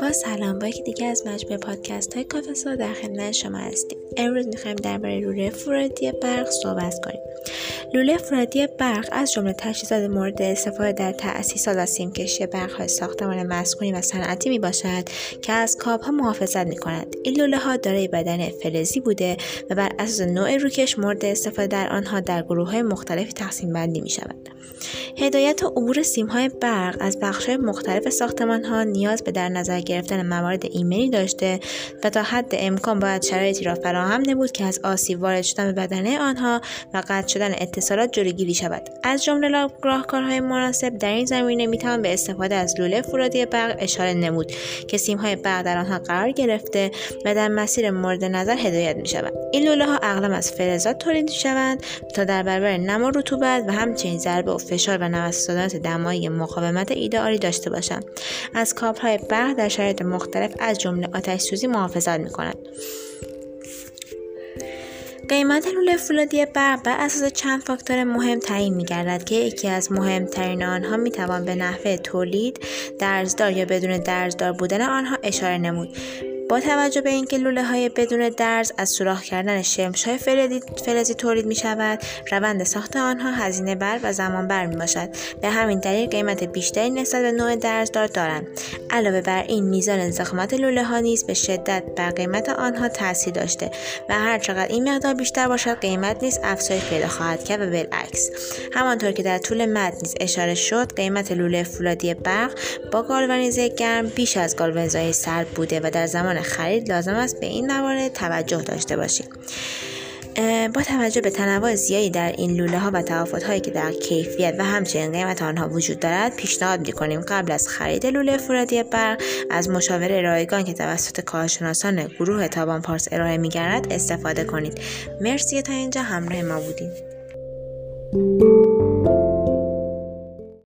با سلام با یکی دیگه از مجموعه پادکست های کافسا در خدمت شما هستیم. امروز می‌خوایم درباره لوله فرادی برق صحبت کنیم. لوله فرادی برق از جمله تجهیزات مورد استفاده در تأسیسات و سیمکشی های ساختمان مسکونی و صنعتی می باشد که از کابها محافظت می کند. این لوله ها دارای بدن فلزی بوده و بر اساس نوع روکش مورد استفاده در آنها در گروه های مختلفی تقسیم بندی می شود. هدایت و عبور سیم های برق از بخش مختلف ساختمان ها نیاز به در نظر گرفتن موارد ایمنی داشته و تا حد امکان باید شرایطی را فراهم نمود که از آسیب وارد شدن به بدنه آنها و قطع شدن اتصالات جلوگیری شود. از جمله راهکارهای مناسب در این زمینه می‌توان به استفاده از لوله فرادی برق اشاره نمود که سیم های برق در آنها قرار گرفته و در مسیر مورد نظر هدایت می شود این لوله ها اغلب از فلزات تولید می شوند تا در برابر نم و رطوبت و همچنین ضربه و فشار و نوسانات دمایی مقاومت ایدئالی داشته باشند. از های برق در شرایط مختلف از جمله آتش سوزی محافظت می کنند قیمت لوله فولادی برق بر اساس چند فاکتور مهم تعیین می گردد که یکی از مهمترین آنها می توان به نحوه تولید، درزدار یا بدون درزدار بودن آنها اشاره نمود. با توجه به اینکه لوله های بدون درز از سوراخ کردن شمش های فلزی تولید می شود روند ساخت آنها هزینه بر و زمان بر می باشد به همین دلیل قیمت بیشتری نسبت به نوع درزدار دارند. علاوه بر این میزان زخمات لوله ها نیز به شدت بر قیمت آنها تاثیر داشته و هر چقدر این مقدار بیشتر باشد قیمت نیز افزایش پیدا خواهد کرد و بالعکس. همانطور که در طول متن نیز اشاره شد قیمت لوله فولادی برق با گالوانیزه گرم بیش از گالوانیزه سرد بوده و در زمان خرید لازم است به این موارد توجه داشته باشید با توجه به تنوع زیادی در این لوله ها و تفاوت هایی که در کیفیت و همچنین قیمت آنها وجود دارد پیشنهاد می کنیم قبل از خرید لوله فرادی برق از مشاوره رایگان که توسط کارشناسان گروه تابان پارس ارائه می استفاده کنید. مرسی تا اینجا همراه ما بودید